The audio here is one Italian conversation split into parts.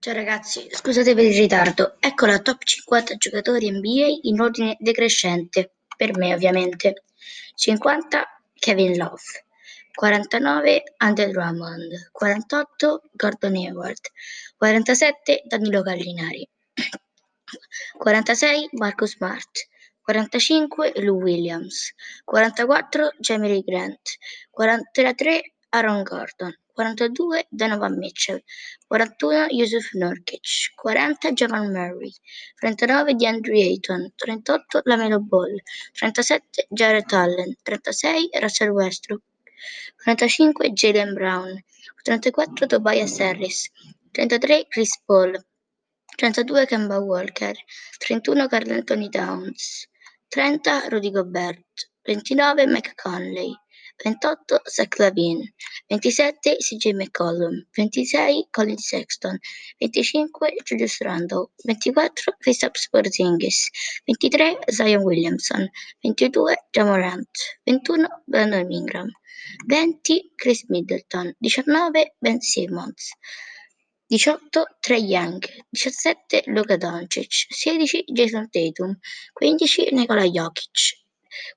Ciao ragazzi, scusate per il ritardo. Ecco la top 50 giocatori NBA in ordine decrescente, per me ovviamente. 50 Kevin Love, 49 Andre Drummond, 48 Gordon Hayward, 47 Danilo Gallinari, 46 Marcus Smart, 45 Lou Williams, 44 Jamie Grant, 43 Aaron Gordon, 42 Donovan Mitchell, 41 Yusuf Nurkic, 40 Jamal Murray, 39 DeAndre Ayton, 38 Lamelo Ball, 37 Jared Allen, 36 Russell Westbrook, 45 Jalen Brown, 34 Tobias Harris, 33 Chris Paul, 32 Kemba Walker, 31 Carl Anthony Towns, 30 Rudy Gobert, 29 McConley, 28 Zach Lavine, 27 CJ McCollum, 26 Colin Sexton, 25 Julius Randle, 24 Kristaps Porzingis, 23 Zion Williamson, 22 Jamorant, 21 Brandon Ingram, 20 Chris Middleton, 19 Ben Simmons, 18 Trey Young, 17 Luka Doncic, 16 Jason Tatum, 15 Nikola Jokic,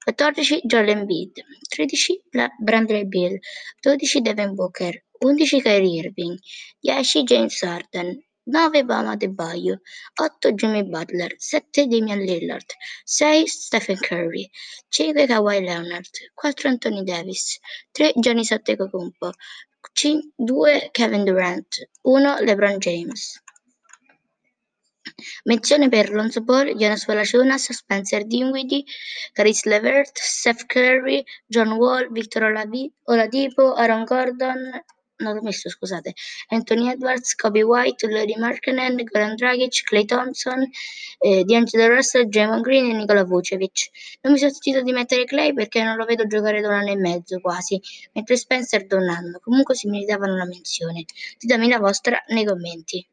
14 Joel Embiid, 13 Bradley Bill, 12 Devin Booker, 11 Kyrie Irving, 10 James Harden, 9 Bama Adebayo, 8 Jimmy Butler, 7 Damian Lillard, 6 Stephen Curry, 5 Kawhi Leonard, 4 Anthony Davis, 3 Giannis Antetokounmpo, 2 Kevin Durant, 1 LeBron James. Menzione per Lonzo Ball, Jonas Valanciunas, Spencer Dinwiddie, Caris LeVert, Steph Curry, John Wall, Victor Oladipo, Aaron Gordon, non l'ho messo, scusate, Anthony Edwards, Kobe White, Lady Markkanen, Goran Dragic, Clay Thompson, eh, D'Angelo Russell, Draymond Green e Nikola Vucevic. Non mi sono sentito di mettere Clay perché non lo vedo giocare da un anno e mezzo quasi, mentre Spencer da un anno. Comunque si meritavano una menzione. Ditemi la vostra nei commenti.